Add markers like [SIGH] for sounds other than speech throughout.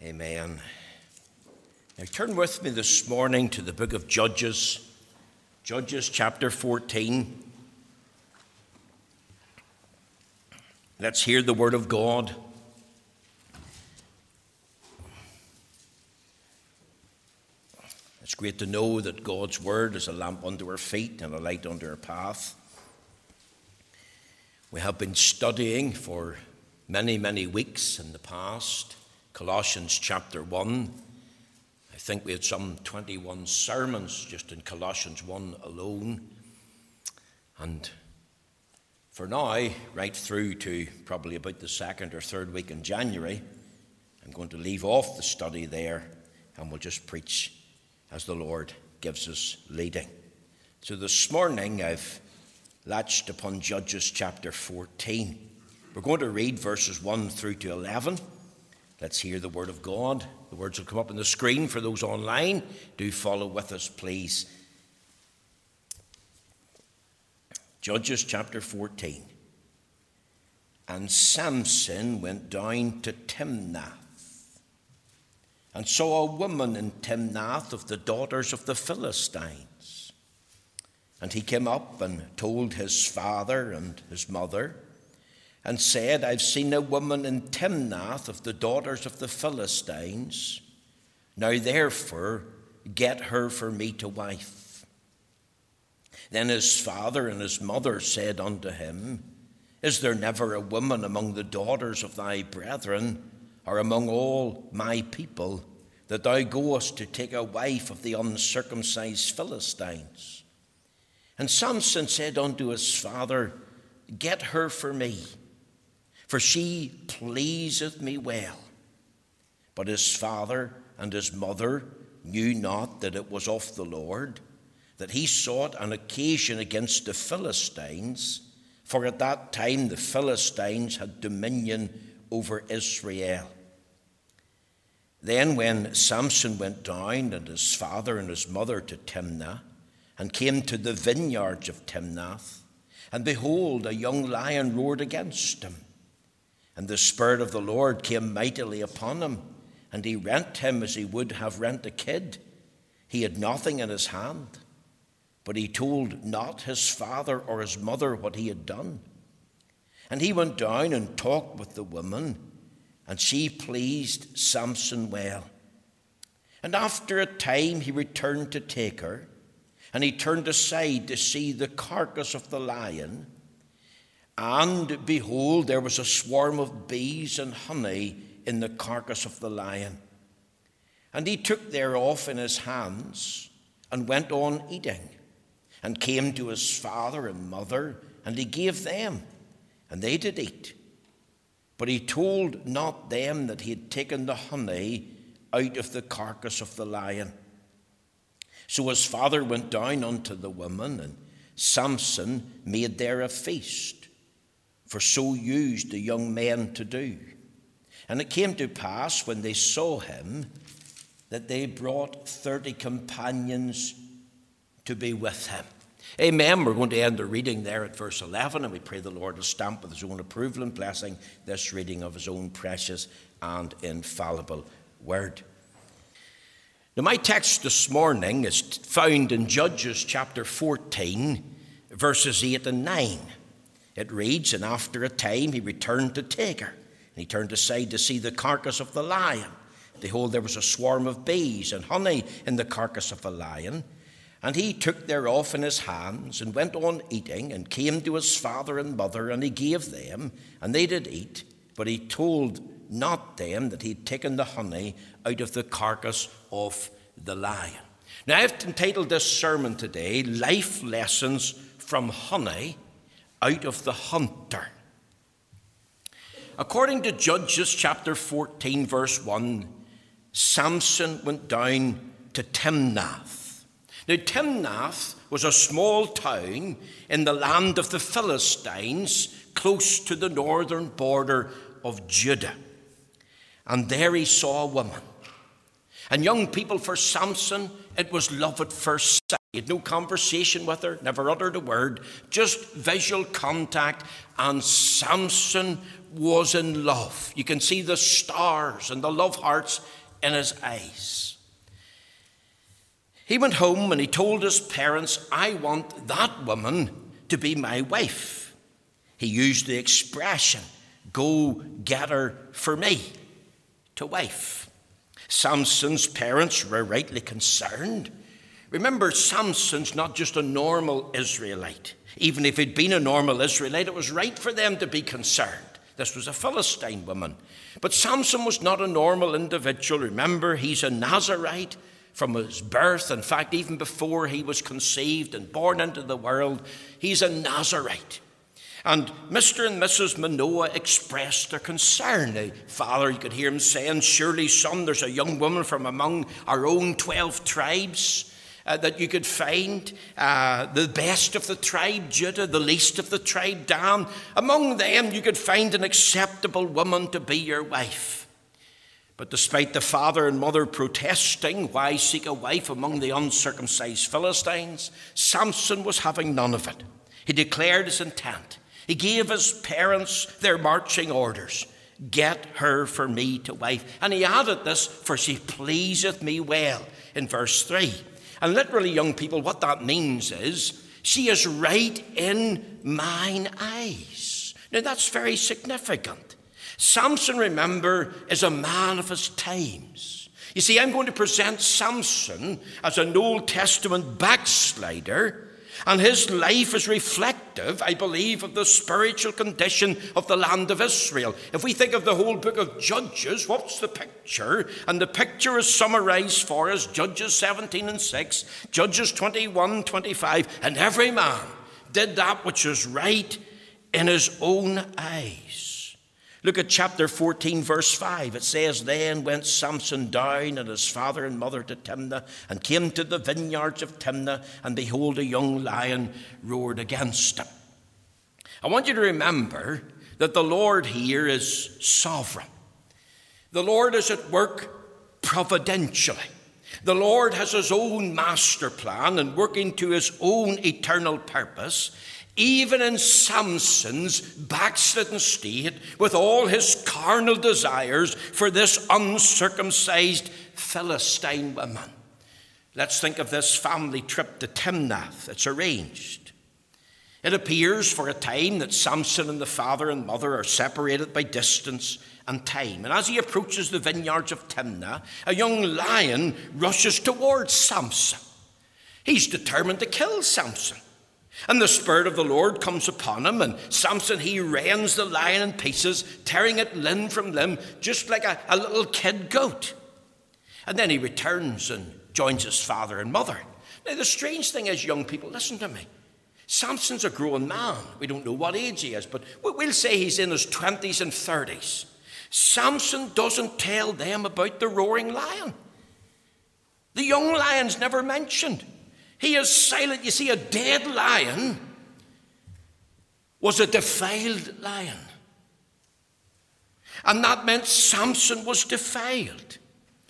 Amen. Now turn with me this morning to the book of Judges, Judges chapter 14. Let's hear the word of God. It's great to know that God's word is a lamp under our feet and a light under our path. We have been studying for many, many weeks in the past Colossians chapter 1. I think we had some 21 sermons just in Colossians 1 alone. And for now, right through to probably about the second or third week in January, I'm going to leave off the study there and we'll just preach as the Lord gives us leading. So this morning I've latched upon Judges chapter 14. We're going to read verses 1 through to 11. Let's hear the word of God. The words will come up on the screen for those online. Do follow with us, please. Judges chapter 14. And Samson went down to Timnath and saw a woman in Timnath of the daughters of the Philistines. And he came up and told his father and his mother, and said, I've seen a woman in Timnath of the daughters of the Philistines. Now therefore, get her for me to wife. Then his father and his mother said unto him, Is there never a woman among the daughters of thy brethren? or among all my people that thou goest to take a wife of the uncircumcised Philistines. And Samson said unto his father, Get her for me, for she pleaseth me well. But his father and his mother knew not that it was of the Lord, that he sought an occasion against the Philistines, for at that time the Philistines had dominion over Israel. Then, when Samson went down and his father and his mother to Timnah, and came to the vineyards of Timnath, and behold, a young lion roared against him. And the Spirit of the Lord came mightily upon him, and he rent him as he would have rent a kid. He had nothing in his hand, but he told not his father or his mother what he had done. And he went down and talked with the woman and she pleased Samson well. And after a time he returned to take her, and he turned aside to see the carcass of the lion. And behold, there was a swarm of bees and honey in the carcass of the lion. And he took thereof in his hands and went on eating, and came to his father and mother, and he gave them, and they did eat. But he told not them that he had taken the honey out of the carcass of the lion. So his father went down unto the woman, and Samson made there a feast, for so used the young men to do. And it came to pass when they saw him that they brought thirty companions to be with him. Amen. We're going to end the reading there at verse 11, and we pray the Lord will stamp with his own approval and blessing this reading of his own precious and infallible word. Now, my text this morning is found in Judges chapter 14, verses 8 and 9. It reads, And after a time he returned to Tigger, and he turned aside to see the carcass of the lion. Behold, there was a swarm of bees and honey in the carcass of the lion. And he took thereof in his hands, and went on eating, and came to his father and mother, and he gave them, and they did eat. But he told not them that he had taken the honey out of the carcass of the lion. Now, I've entitled this sermon today, Life Lessons from Honey Out of the Hunter. According to Judges chapter 14, verse 1, Samson went down to Timnath now, Timnath was a small town in the land of the Philistines, close to the northern border of Judah. And there he saw a woman. And young people, for Samson, it was love at first sight. He had no conversation with her, never uttered a word, just visual contact. And Samson was in love. You can see the stars and the love hearts in his eyes. He went home and he told his parents, I want that woman to be my wife. He used the expression, go get her for me to wife. Samson's parents were rightly concerned. Remember, Samson's not just a normal Israelite. Even if he'd been a normal Israelite, it was right for them to be concerned. This was a Philistine woman. But Samson was not a normal individual. Remember, he's a Nazarite from his birth. In fact, even before he was conceived and born into the world, he's a Nazarite. And Mr. and Mrs. Manoah expressed their concern. The father, you could hear him saying, Surely, son, there's a young woman from among our own 12 tribes uh, that you could find. Uh, the best of the tribe, Judah, the least of the tribe, Dan. Among them, you could find an acceptable woman to be your wife. But despite the father and mother protesting, why seek a wife among the uncircumcised Philistines? Samson was having none of it. He declared his intent. He gave his parents their marching orders Get her for me to wife. And he added this, For she pleaseth me well, in verse 3. And literally, young people, what that means is she is right in mine eyes. Now, that's very significant. Samson, remember, is a man of his times. You see, I'm going to present Samson as an Old Testament backslider and his life is reflective, I believe, of the spiritual condition of the land of Israel. If we think of the whole book of Judges, what's the picture? And the picture is summarized for us Judges 17 and 6, Judges 21, 25. And every man did that which was right in his own eyes. Look at chapter 14, verse 5. It says, Then went Samson down and his father and mother to Timnah, and came to the vineyards of Timnah, and behold, a young lion roared against him. I want you to remember that the Lord here is sovereign. The Lord is at work providentially. The Lord has his own master plan and working to his own eternal purpose even in Samson's backslidden state, with all his carnal desires for this uncircumcised Philistine woman. Let's think of this family trip to Timnath. It's arranged. It appears for a time that Samson and the father and mother are separated by distance and time. And as he approaches the vineyards of Timnah, a young lion rushes towards Samson. He's determined to kill Samson. And the Spirit of the Lord comes upon him, and Samson, he rends the lion in pieces, tearing it limb from limb, just like a, a little kid goat. And then he returns and joins his father and mother. Now, the strange thing is, young people, listen to me. Samson's a grown man. We don't know what age he is, but we'll say he's in his 20s and 30s. Samson doesn't tell them about the roaring lion. The young lion's never mentioned. He is silent. You see, a dead lion was a defiled lion. And that meant Samson was defiled.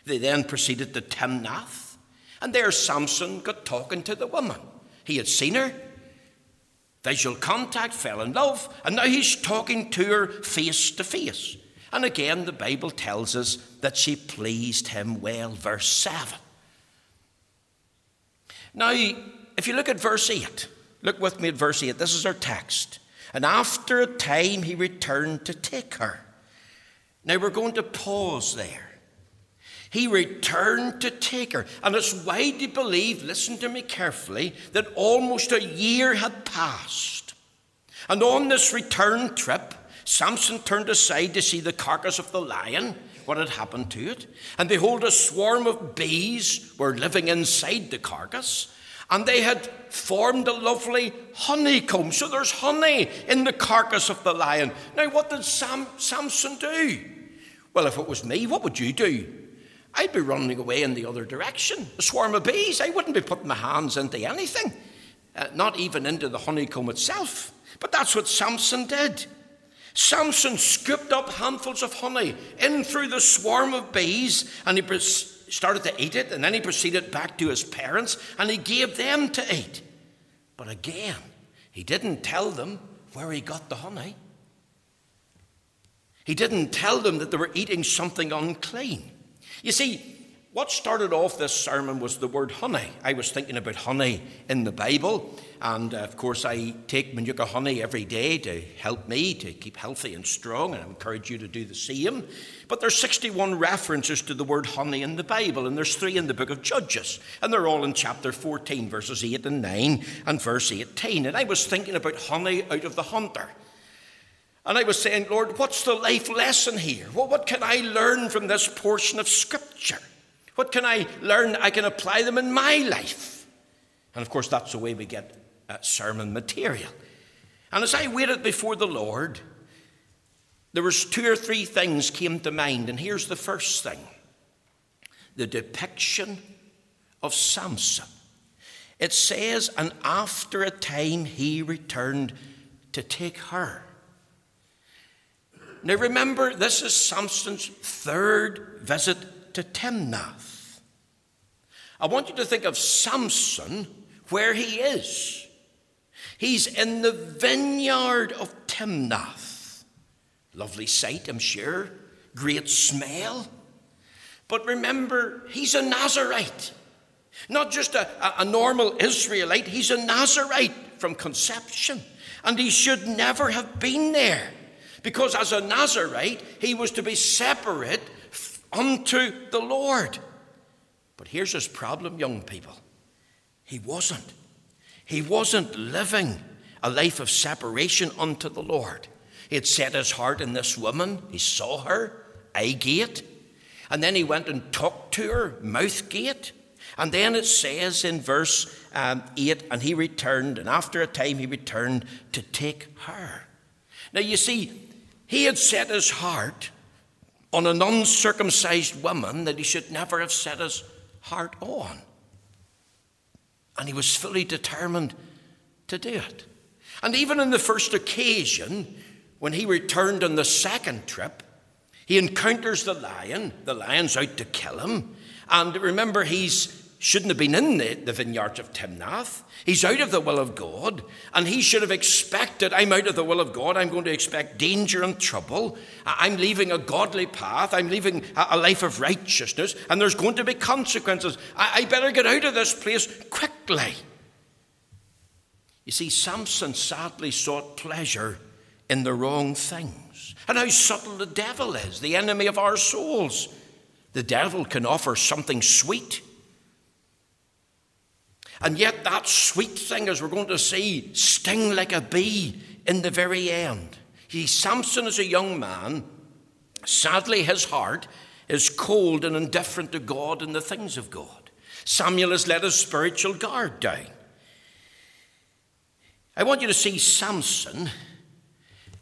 They then proceeded to Timnath, and there Samson got talking to the woman. He had seen her, visual contact, fell in love, and now he's talking to her face to face. And again, the Bible tells us that she pleased him well. Verse 7. Now, if you look at verse 8, look with me at verse 8. This is our text. And after a time, he returned to take her. Now, we're going to pause there. He returned to take her. And it's widely believed, listen to me carefully, that almost a year had passed. And on this return trip, Samson turned aside to see the carcass of the lion, what had happened to it. And behold, a swarm of bees were living inside the carcass, and they had formed a lovely honeycomb. So there's honey in the carcass of the lion. Now, what did Sam, Samson do? Well, if it was me, what would you do? I'd be running away in the other direction. A swarm of bees. I wouldn't be putting my hands into anything, uh, not even into the honeycomb itself. But that's what Samson did. Samson scooped up handfuls of honey in through the swarm of bees and he started to eat it. And then he proceeded back to his parents and he gave them to eat. But again, he didn't tell them where he got the honey. He didn't tell them that they were eating something unclean. You see, what started off this sermon was the word honey. I was thinking about honey in the Bible, and uh, of course, I take Manuka honey every day to help me to keep healthy and strong, and I encourage you to do the same. But there's 61 references to the word honey in the Bible, and there's three in the book of Judges, and they're all in chapter 14, verses 8 and 9, and verse 18. And I was thinking about honey out of the hunter. And I was saying, Lord, what's the life lesson here? Well, what can I learn from this portion of Scripture? What can I learn? I can apply them in my life. And of course, that's the way we get uh, sermon material. And as I waited before the Lord, there was two or three things came to mind, and here's the first thing: the depiction of Samson. It says, and after a time he returned to take her. Now remember, this is Samson's third visit to Timnath. I want you to think of Samson where he is. He's in the vineyard of Timnath. Lovely sight, I'm sure. Great smell. But remember, he's a Nazarite. Not just a, a, a normal Israelite, he's a Nazarite from conception. And he should never have been there. Because as a Nazarite, he was to be separate unto the Lord. But here's his problem, young people. He wasn't. He wasn't living a life of separation unto the Lord. He had set his heart in this woman. He saw her, eye gate. And then he went and talked to her, mouth gate. And then it says in verse um, 8, and he returned, and after a time he returned to take her. Now you see, he had set his heart on an uncircumcised woman that he should never have set his heart on. And he was fully determined to do it. And even in the first occasion, when he returned on the second trip, he encounters the lion. The lion's out to kill him. And remember, he's shouldn't have been in the, the of Timnath. He's out of the will of God, and he should have expected, I'm out of the will of God, I'm going to expect danger and trouble. I'm leaving a godly path, I'm leaving a, life of righteousness, and there's going to be consequences. I, I better get out of this place quickly. You see, Samson sadly sought pleasure in the wrong things. And how subtle the devil is, the enemy of our souls. The devil can offer something sweet and yet, that sweet thing, as we're going to see, sting like a bee in the very end. He, Samson is a young man. Sadly, his heart is cold and indifferent to God and the things of God. Samuel has let his spiritual guard down. I want you to see Samson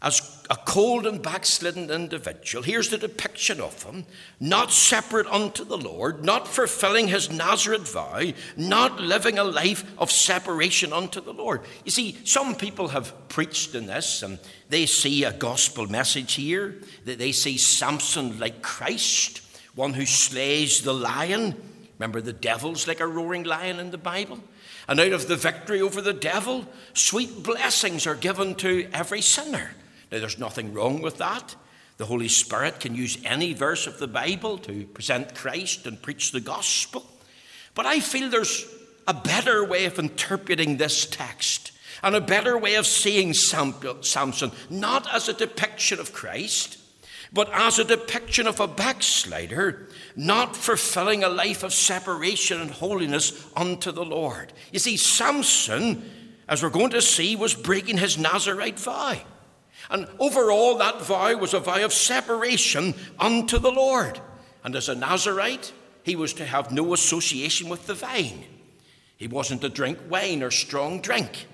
as a cold and backslidden individual. Here's the depiction of him not separate unto the Lord, not fulfilling his Nazarite vow, not living a life of separation unto the Lord. You see, some people have preached in this and they see a gospel message here, that they see Samson like Christ, one who slays the lion. Remember, the devil's like a roaring lion in the Bible. And out of the victory over the devil, sweet blessings are given to every sinner. Now, there's nothing wrong with that. The Holy Spirit can use any verse of the Bible to present Christ and preach the gospel. But I feel there's a better way of interpreting this text and a better way of seeing Samson, not as a depiction of Christ, but as a depiction of a backslider, not fulfilling a life of separation and holiness unto the Lord. You see, Samson, as we're going to see, was breaking his Nazarite vow. And overall, that vow was a vow of separation unto the Lord. And as a Nazarite, he was to have no association with the vine. He wasn't to drink wine or strong drink.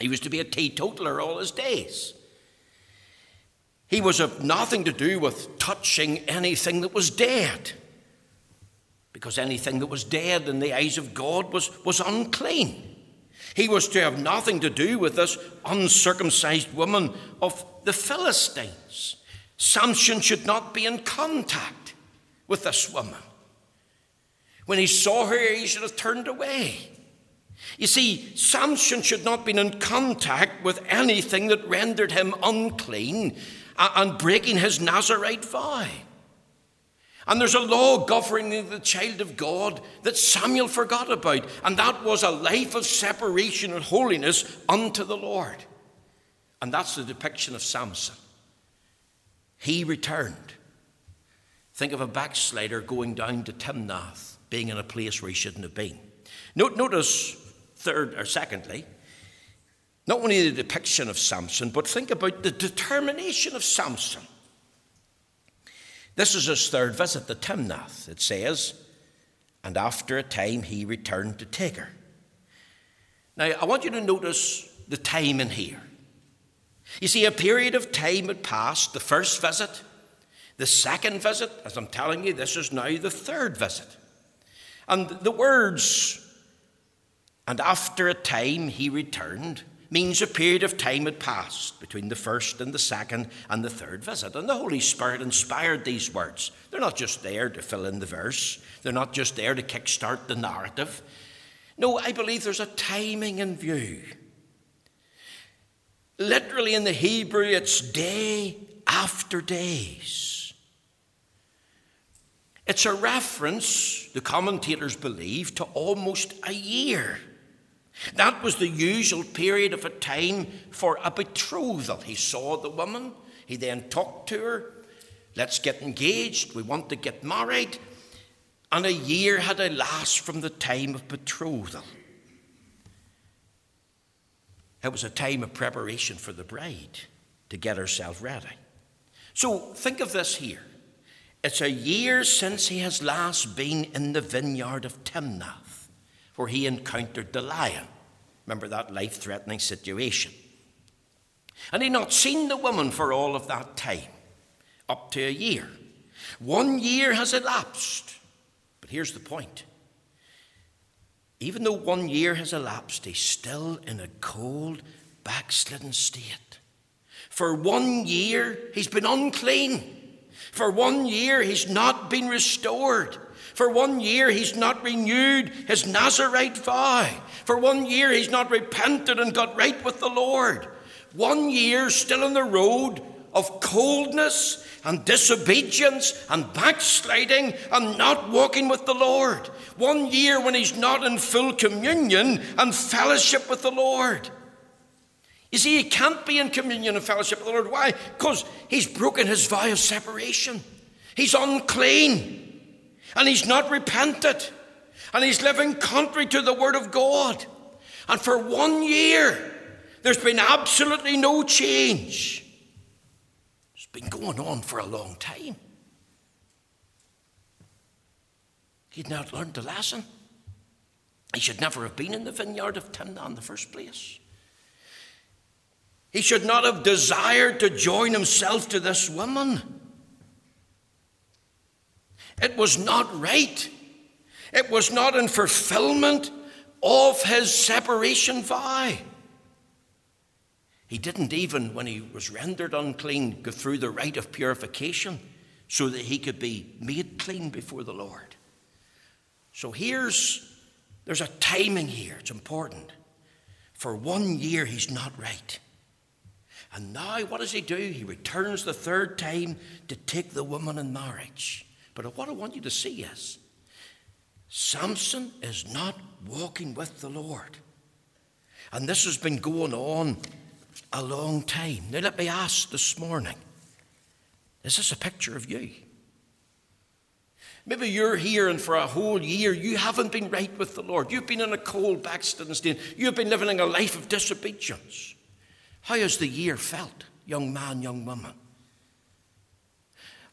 He was to be a teetotaler all his days. He was of nothing to do with touching anything that was dead. Because anything that was dead in the eyes of God was, was unclean. He was to have nothing to do with this uncircumcised woman of the Philistines. Samson should not be in contact with this woman. When he saw her, he should have turned away. You see, Samson should not be in contact with anything that rendered him unclean. Uh, and breaking his Nazarite vow. And there's a law governing the child of God that Samuel forgot about, and that was a life of separation and holiness unto the Lord. And that's the depiction of Samson. He returned. Think of a backslider going down to Timnath, being in a place where he shouldn't have been. Notice, third or secondly, not only the depiction of Samson, but think about the determination of Samson. This is his third visit to Timnath, it says, and after a time he returned to her. Now, I want you to notice the time in here. You see, a period of time had passed, the first visit, the second visit, as I'm telling you, this is now the third visit. And the words, and after a time he returned, means a period of time had passed between the first and the second and the third visit. And the Holy Spirit inspired these words. They're not just there to fill in the verse, they're not just there to kickstart the narrative. No, I believe there's a timing in view. Literally in the Hebrew, it's day after days. It's a reference, the commentators believe, to almost a year. That was the usual period of a time for a betrothal. He saw the woman, he then talked to her, let's get engaged, we want to get married. And a year had elapsed from the time of betrothal. It was a time of preparation for the bride to get herself ready. So think of this here. It's a year since he has last been in the vineyard of Timnath where he encountered the lion. Remember that life threatening situation. And he'd not seen the woman for all of that time, up to a year. One year has elapsed. But here's the point even though one year has elapsed, he's still in a cold, backslidden state. For one year, he's been unclean. For one year, he's not been restored. For one year, he's not renewed his Nazarite vow. For one year, he's not repented and got right with the Lord. One year, still on the road of coldness and disobedience and backsliding and not walking with the Lord. One year when he's not in full communion and fellowship with the Lord. You see, he can't be in communion and fellowship with the Lord. Why? Because he's broken his vow of separation. He's unclean and he's not repented, and he's living contrary to the Word of God. And for one year, there's been absolutely no change. It's been going on for a long time. He'd not learned the lesson. He should never have been in the vineyard of Timnah in the first place. He should not have desired to join himself to this woman. It was not right. It was not in fulfillment of his separation vow. He didn't even, when he was rendered unclean, go through the rite of purification so that he could be made clean before the Lord. So here's, there's a timing here, it's important. For one year, he's not right. And now, what does he do? He returns the third time to take the woman in marriage. But what I want you to see is Samson is not walking with the Lord. And this has been going on a long time. Now, let me ask this morning is this a picture of you? Maybe you're here and for a whole year you haven't been right with the Lord. You've been in a cold backslidden state. You've been living a life of disobedience. How has the year felt, young man, young woman?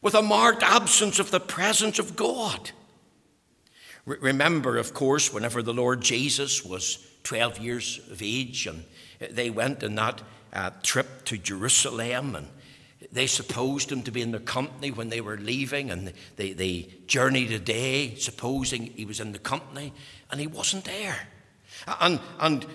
With a marked absence of the presence of God. remember, of course, whenever the Lord Jesus was 12 years of age and they went on that uh, trip to Jerusalem and they supposed him to be in their company when they were leaving and they, they journeyed a day supposing he was in the company and he wasn't there. And, and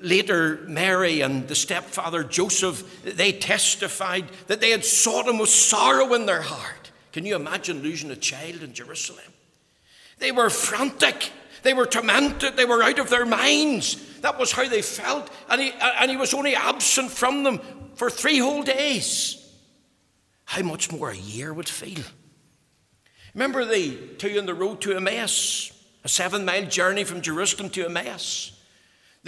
later Mary and the stepfather Joseph, they testified that they had sought him with sorrow in their heart. Can you imagine losing a child in Jerusalem? They were frantic. They were tormented. They were out of their minds. That was how they felt. And he, and he was only absent from them for three whole days. how much more a year would feel. Remember the two on the road to Emmaus, a seven mile journey from Jerusalem to Emmaus?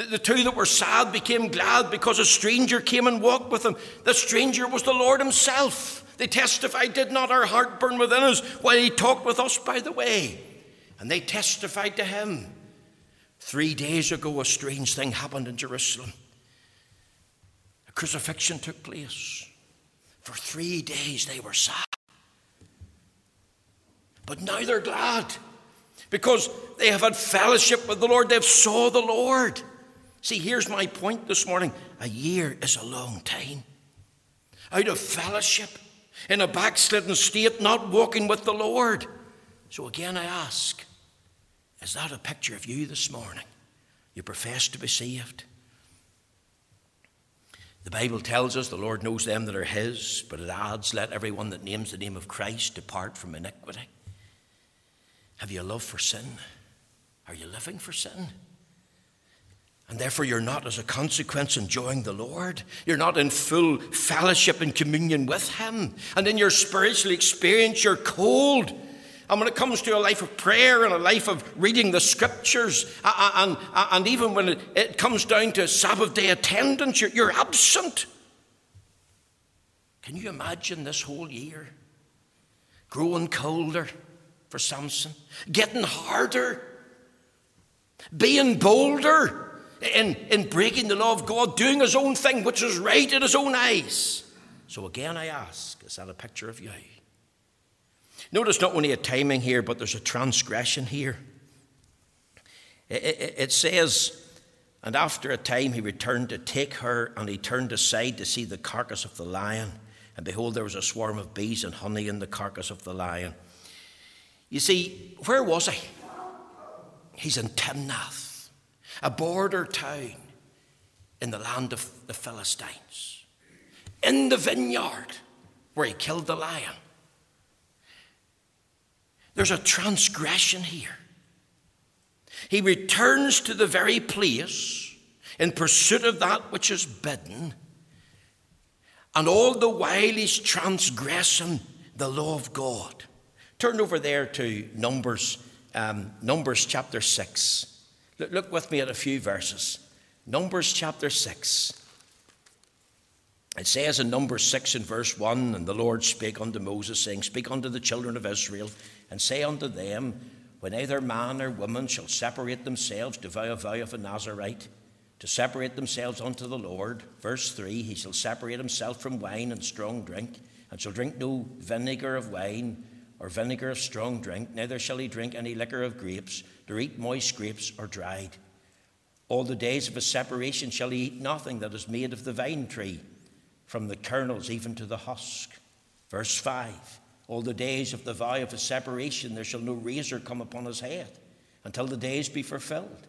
The, the two that were sad became glad because a stranger came and walked with them. The stranger was the Lord Himself. They testified, Did not our heart burn within us while He talked with us by the way? And they testified to Him. Three days ago, a strange thing happened in Jerusalem. A crucifixion took place. For three days, they were sad. But now they're glad because they have had fellowship with the Lord. They've saw the Lord. See, here's my point this morning. A year is a long time. Out of fellowship, in a backslidden state, not walking with the Lord. So again, I ask, is that a picture of you this morning? You profess to be saved. The Bible tells us the Lord knows them that are His, but it adds, let everyone that names the name of Christ depart from iniquity. Have you a love for sin? Are you living for sin? And therefore, you're not, as a consequence, enjoying the Lord. You're not in full fellowship and communion with Him. And in your spiritual experience, you're cold. And when it comes to a life of prayer and a life of reading the scriptures, and, and even when it comes down to Sabbath day attendance, you're, you're absent. Can you imagine this whole year? Growing colder for Samson, getting harder, being bolder in, in breaking the law of God, doing his own thing, which is right in his own eyes. So again, I ask, is that a picture of you? Notice not only a timing here, but there's a transgression here. It, it, it says, and after a time he returned to take her, and he turned aside to see the carcass of the lion. And behold, there was a swarm of bees and honey in the carcass of the lion. You see, where was he? He's in Timnath a border town in the land of the Philistines, in the vineyard where he killed the lion. There's a transgression here. He returns to the very place in pursuit of that which is bidden, and all the while he's transgressing the law of God. Turn over there to Numbers, um, Numbers chapter 6. Look with me at a few verses. Numbers chapter 6. It says in Numbers 6 and verse 1 And the Lord spake unto Moses, saying, Speak unto the children of Israel, and say unto them, When either man or woman shall separate themselves to vow a vow of a Nazarite, to separate themselves unto the Lord, verse 3 He shall separate himself from wine and strong drink, and shall drink no vinegar of wine or vinegar of strong drink, neither shall he drink any liquor of grapes to eat moist grapes or dried. All the days of his separation shall he eat nothing that is made of the vine tree, from the kernels even to the husk. Verse 5 All the days of the vow of his separation there shall no razor come upon his head, until the days be fulfilled,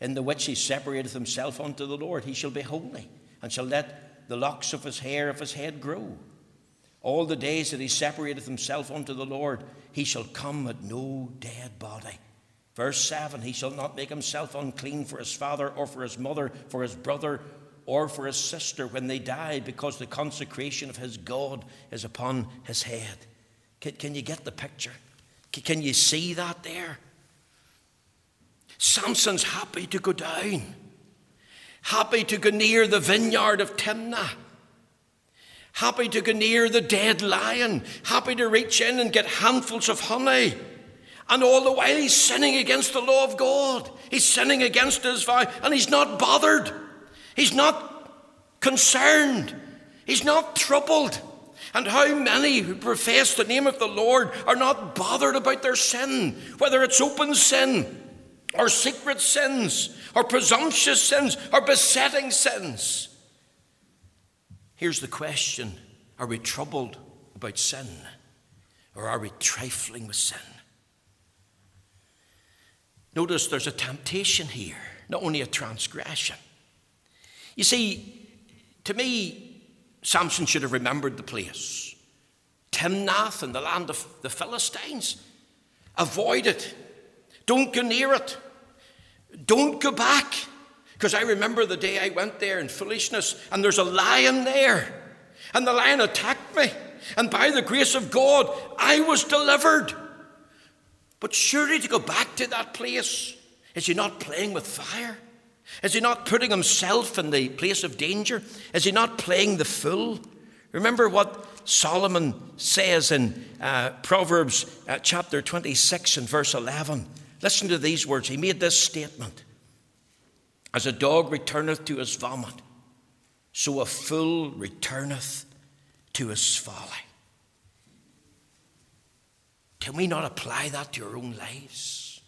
in the which he separateth himself unto the Lord. He shall be holy, and shall let the locks of his hair of his head grow. All the days that he separateth himself unto the Lord, he shall come at no dead body. Verse 7 He shall not make himself unclean for his father or for his mother, for his brother or for his sister when they die, because the consecration of his God is upon his head. Can, can you get the picture? Can, can you see that there? Samson's happy to go down, happy to go near the vineyard of Timnah happy to go near the dead lion, happy to reach in and get handfuls of honey. And all the while he's sinning against the law of God. He's sinning against his vow, and he's not bothered. He's not concerned. He's not troubled. And how many who profess the name of the Lord are not bothered about their sin, whether it's open sin, or secret sins, or presumptuous sins, or besetting sins. Here's the question Are we troubled about sin, or are we trifling with sin? Notice there's a temptation here, not only a transgression. You see, to me, Samson should have remembered the place. Timnath in the land of the Philistines. Avoid it. Don't go near it. Don't go back. Because I remember the day I went there in foolishness and there's a lion there. And the lion attacked me. And by the grace of God, I was delivered. But surely to go back to that place, is he not playing with fire? Is he not putting himself in the place of danger? Is he not playing the fool? Remember what Solomon says in uh, Proverbs uh, chapter 26 and verse 11. Listen to these words. He made this statement As a dog returneth to his vomit, so a fool returneth to his folly. Can we not apply that to our own lives?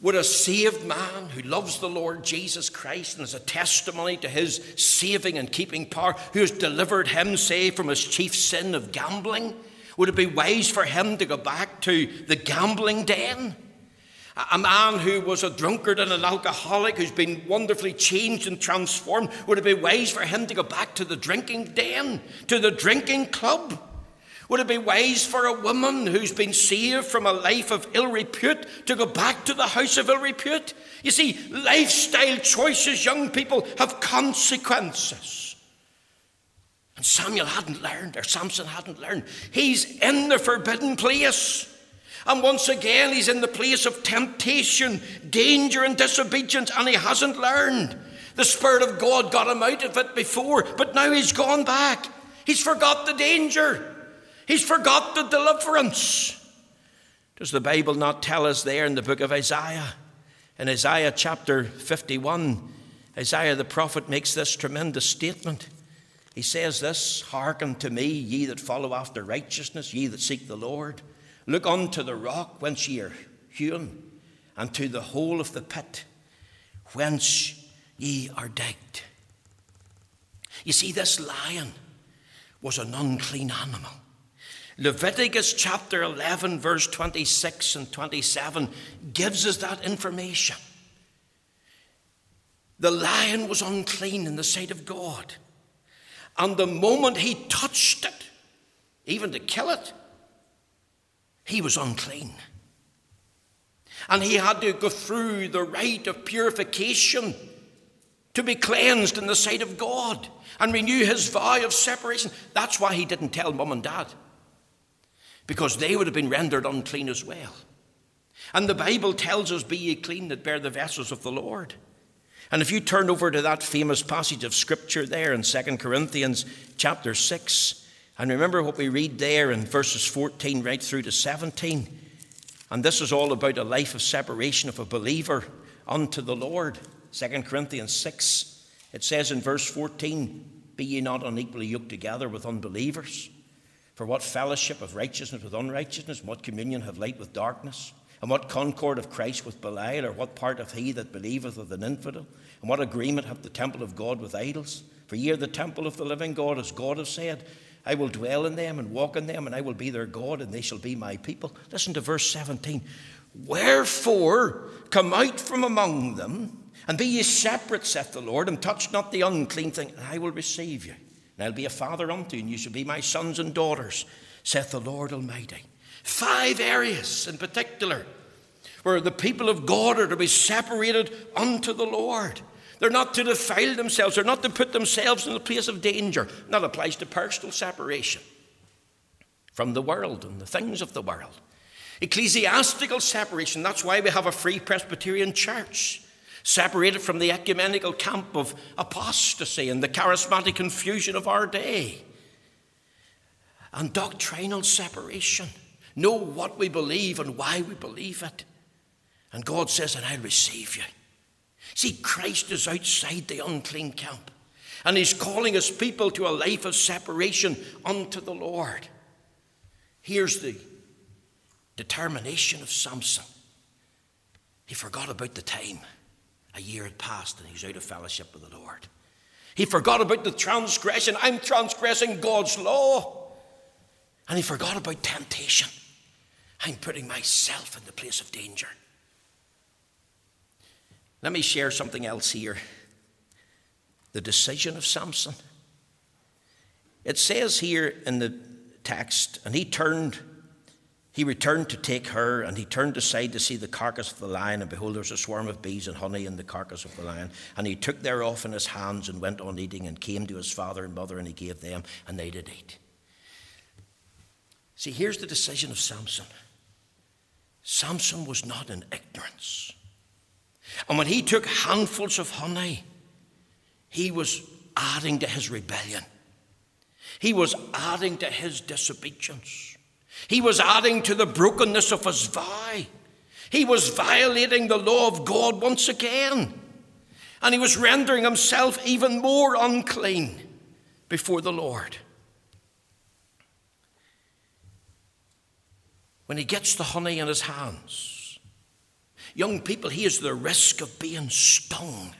Would a saved man who loves the Lord Jesus Christ and is a testimony to his saving and keeping power, who has delivered him, say, from his chief sin of gambling, would it be wise for him to go back to the gambling den? A man who was a drunkard and an alcoholic who's been wonderfully changed and transformed, would it be wise for him to go back to the drinking den, to the drinking club? Would it be wise for a woman who's been saved from a life of ill repute to go back to the house of ill repute? You see, lifestyle choices, young people, have consequences. And Samuel hadn't learned, or Samson hadn't learned. He's in the forbidden place. And once again, he's in the place of temptation, danger, and disobedience, and he hasn't learned. The Spirit of God got him out of it before, but now he's gone back. He's forgot the danger. He's forgot the deliverance. Does the Bible not tell us there in the book of Isaiah? In Isaiah chapter 51, Isaiah the prophet makes this tremendous statement. He says this Hearken to me, ye that follow after righteousness, ye that seek the Lord. Look unto the rock whence ye are hewn, and to the hole of the pit whence ye are digged. You see, this lion was an unclean animal. Leviticus chapter 11, verse 26 and 27 gives us that information. The lion was unclean in the sight of God. And the moment he touched it, even to kill it, he was unclean. And he had to go through the rite of purification to be cleansed in the sight of God and renew his vow of separation. That's why he didn't tell mum and dad because they would have been rendered unclean as well. And the Bible tells us, Be ye clean that bear the vessels of the Lord. And if you turn over to that famous passage of Scripture there in 2 Corinthians chapter 6, and remember what we read there in verses 14 right through to 17. And this is all about a life of separation of a believer unto the Lord. 2 Corinthians 6, it says in verse 14, Be ye not unequally yoked together with unbelievers. For what fellowship of righteousness with unrighteousness? And what communion have light with darkness? And what concord of Christ with Belial? Or what part of he that believeth with an infidel? And what agreement hath the temple of God with idols? For ye are the temple of the living God, as God has said, I will dwell in them and walk in them, and I will be their God, and they shall be my people. Listen to verse 17. Wherefore, come out from among them, and be ye separate, saith the Lord, and touch not the unclean thing, and I will receive you. And I'll be a father unto you, and you shall be my sons and daughters, saith the Lord Almighty. Five areas in particular where the people of God are to be separated unto the Lord. They're not to defile themselves, they're not to put themselves in a place of danger. That applies to personal separation from the world and the things of the world. Ecclesiastical separation, that's why we have a free Presbyterian church separated from the ecumenical camp of apostasy and the charismatic confusion of our day. And doctrinal separation. Know what we believe and why we believe it. And God says, and I'll receive you. See, Christ is outside the unclean camp. And he's calling his people to a life of separation unto the Lord. Here's the determination of Samson. He forgot about the time. A year had passed and he was out of fellowship with the Lord. He forgot about the transgression. I'm transgressing God's law. And he forgot about temptation. I'm putting myself in the place of danger. Let me share something else here. The decision of Samson. It says here in the text, and he turned he returned to take her, and he turned aside to see the carcass of the lion, and behold, there was a swarm of bees and honey in the carcass of the lion. And he took thereof in his hands and went on eating, and came to his father and mother, and he gave them, and they did eat. See, here's the decision of Samson Samson was not in ignorance. And when he took handfuls of honey, he was adding to his rebellion. He was adding to his disobedience. He was adding to the brokenness of his vow. He was violating the law of God once again. And he was rendering himself even more unclean before the Lord. When he gets the honey in his hands, young people, he has the risk of being stung.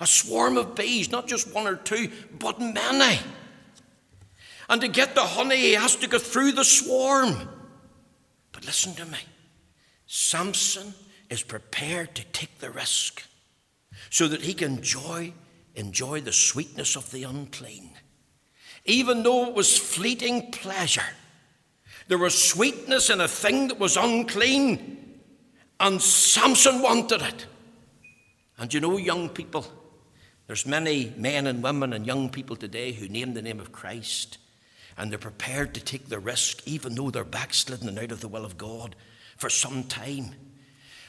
A swarm of bees, not just one or two, but many. And to get the honey, he has to go through the swarm. But listen to me Samson is prepared to take the risk so that he can enjoy, enjoy the sweetness of the unclean. Even though it was fleeting pleasure, there was sweetness in a thing that was unclean, and Samson wanted it. And you know, young people, there's many men and women and young people today who name the name of Christ, and they're prepared to take the risk, even though they're backslidden and out of the will of God for some time.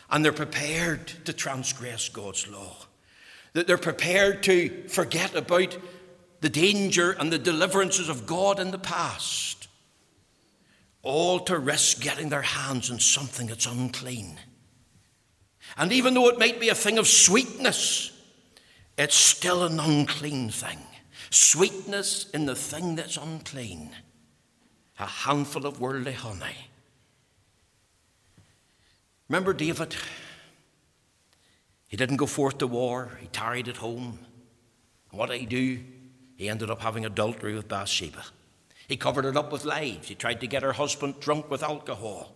And they're prepared to transgress God's law. That they're prepared to forget about the danger and the deliverances of God in the past. All to risk getting their hands on something that's unclean. And even though it might be a thing of sweetness, it's still an unclean thing. Sweetness in the thing that's unclean. A handful of worldly honey. Remember David? He didn't go forth to war, he tarried at home. What did he do? He ended up having adultery with Bathsheba. He covered it up with lies. He tried to get her husband drunk with alcohol.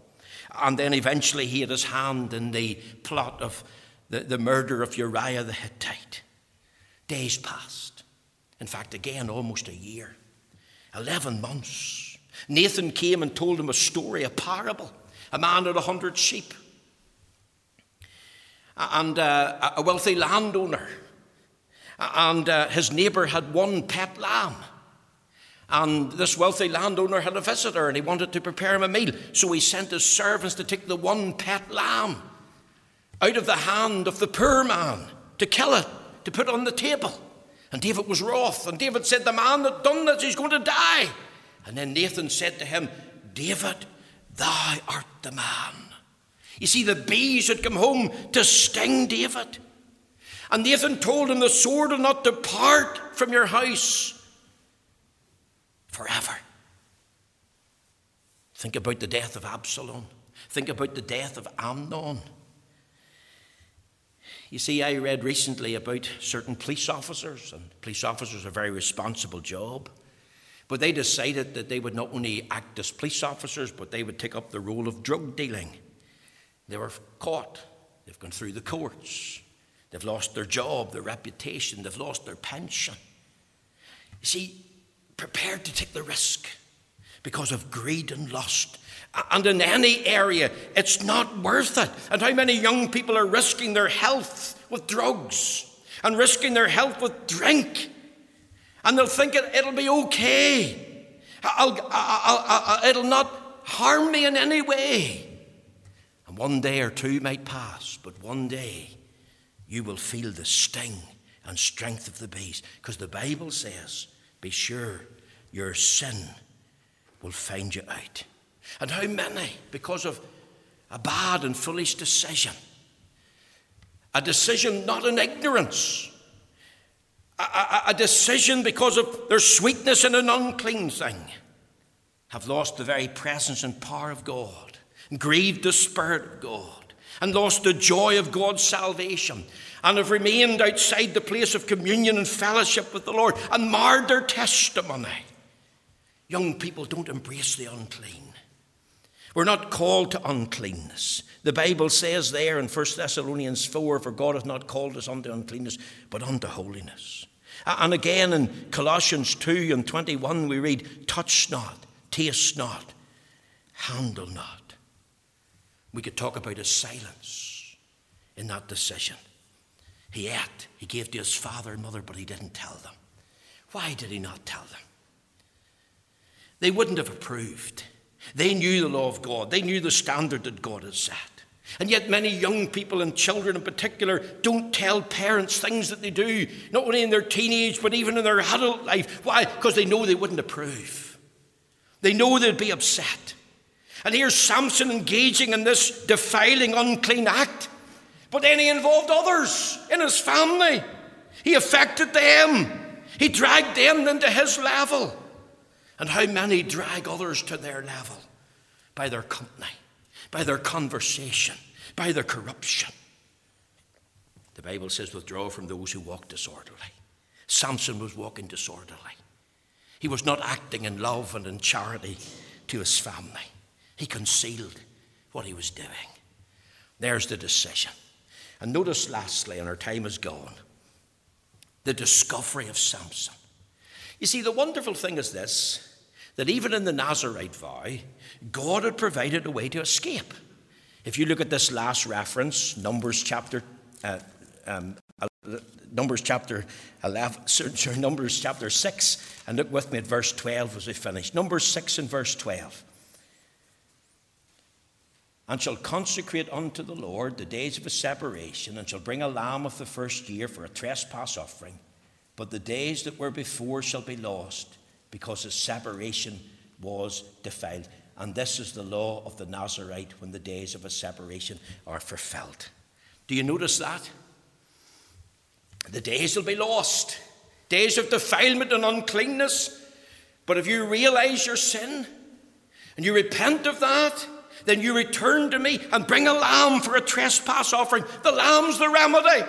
And then eventually he had his hand in the plot of the, the murder of Uriah the Hittite. Days passed. In fact, again, almost a year. Eleven months. Nathan came and told him a story, a parable. A man had a hundred sheep. And uh, a wealthy landowner. And uh, his neighbour had one pet lamb. And this wealthy landowner had a visitor and he wanted to prepare him a meal. So he sent his servants to take the one pet lamb out of the hand of the poor man to kill it, to put on the table. And David was wroth. And David said, The man that done this, he's going to die. And then Nathan said to him, David, thou art the man. You see, the bees had come home to sting David. And Nathan told him, The sword will not depart from your house forever. Think about the death of Absalom. Think about the death of Amnon. You see, I read recently about certain police officers, and police officers are a very responsible job. But they decided that they would not only act as police officers, but they would take up the role of drug dealing. They were caught, they've gone through the courts, they've lost their job, their reputation, they've lost their pension. You see, prepared to take the risk because of greed and lust. And in any area, it's not worth it. And how many young people are risking their health with drugs and risking their health with drink? And they'll think it, will be okay. I'll, I'll, I'll, it'll not harm me in any way. And one day or two might pass, but one day you will feel the sting and strength of the beast. Because the Bible says be sure your sin will find you out. And how many, because of a bad and foolish decision, a decision not in ignorance, a, a, a decision because of their sweetness in an unclean thing, have lost the very presence and power of God, and grieved the Spirit of God, and lost the joy of God's salvation, and have remained outside the place of communion and fellowship with the Lord and marred their testimony. Young people don't embrace the unclean. We're not called to uncleanness. The Bible says there in 1 Thessalonians 4 For God hath not called us unto uncleanness, but unto holiness. And again in Colossians 2 and 21, we read, Touch not, taste not, handle not. We could talk about his silence in that decision. He ate, he gave to his father and mother, but he didn't tell them. Why did he not tell them? They wouldn't have approved. They knew the law of God, they knew the standard that God had set. And yet, many young people and children in particular don't tell parents things that they do, not only in their teenage, but even in their adult life. Why? Because they know they wouldn't approve. They know they'd be upset. And here's Samson engaging in this defiling, unclean act. But then he involved others in his family. He affected them. He dragged them into his level. And how many drag others to their level? By their company by their conversation, by their corruption. The Bible says, withdraw from those who walk disorderly. Samson was walking disorderly. He was not acting in love and in charity to his family. He concealed what he was doing. There's the decision. And notice lastly, and our time is gone, the discovery of Samson. You see, the wonderful thing is this that even in the Nazarite vow, God had provided a way to escape. If you look at this last reference, Numbers chapter, uh, um, Numbers chapter 11, [LAUGHS] sorry, Numbers chapter 6, and look with me at verse 12 as we finish. Numbers 6 and verse 12. And shall consecrate unto the Lord the days of his separation, and shall bring a lamb of the first year for a trespass offering. But the days that were before shall be lost because his separation was defiled. And this is the law of the Nazarite when the days of his separation are fulfilled. Do you notice that? The days will be lost. Days of defilement and uncleanness. But if you realize your sin and you repent of that, then you return to me and bring a lamb for a trespass offering. The lamb's the remedy.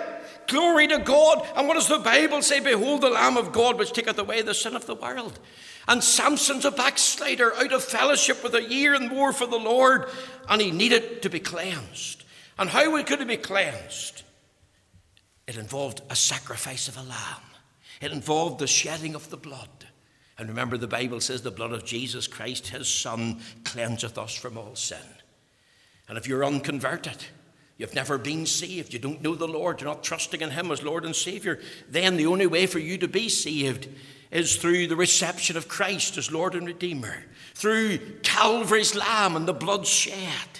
Glory to God. And what does the Bible say? Behold, the Lamb of God which taketh away the sin of the world. And Samson's a backslider out of fellowship with a year and more for the Lord, and he needed to be cleansed. And how could he be cleansed? It involved a sacrifice of a lamb, it involved the shedding of the blood. And remember, the Bible says the blood of Jesus Christ, his Son, cleanseth us from all sin. And if you're unconverted, you've never been saved, you don't know the Lord, you're not trusting in him as Lord and Savior, then the only way for you to be saved is through the reception of Christ as Lord and Redeemer, through Calvary's Lamb and the blood shed,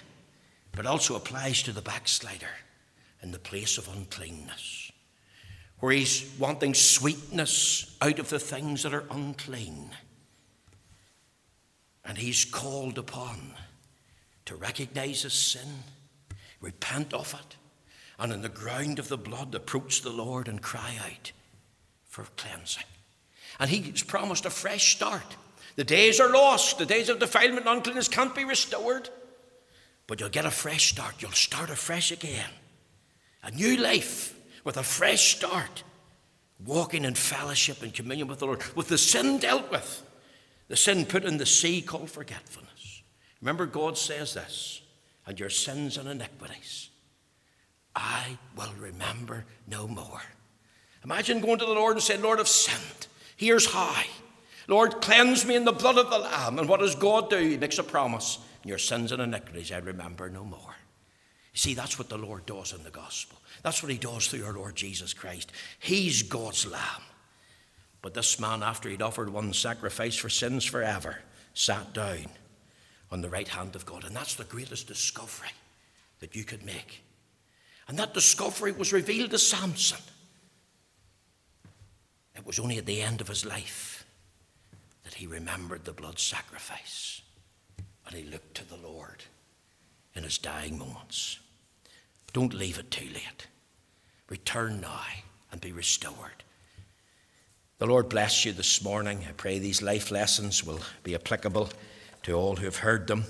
but also applies to the backslider in the place of uncleanness, where he's wanting sweetness out of the things that are unclean. And he's called upon to recognize his sin, repent of it, and in the ground of the blood approach the Lord and cry out for cleansing. And he's promised a fresh start. The days are lost, the days of defilement and uncleanness can't be restored. But you'll get a fresh start. You'll start afresh again. A new life with a fresh start. Walking in fellowship and communion with the Lord, with the sin dealt with, the sin put in the sea called forgetfulness. Remember, God says this, and your sins and iniquities I will remember no more. Imagine going to the Lord and saying, Lord, I've sinned. Here's how. Lord, cleanse me in the blood of the Lamb. And what does God do? He makes a promise. Your sins and iniquities I remember no more. You see, that's what the Lord does in the gospel. That's what he does through our Lord Jesus Christ. He's God's Lamb. But this man, after he'd offered one sacrifice for sins forever, sat down on the right hand of God. And that's the greatest discovery that you could make. And that discovery was revealed to Samson. It was only at the end of his life that he remembered the blood sacrifice and he looked to the Lord in his dying moments. Don't leave it too late. Return now and be restored. The Lord bless you this morning. I pray these life lessons will be applicable to all who have heard them.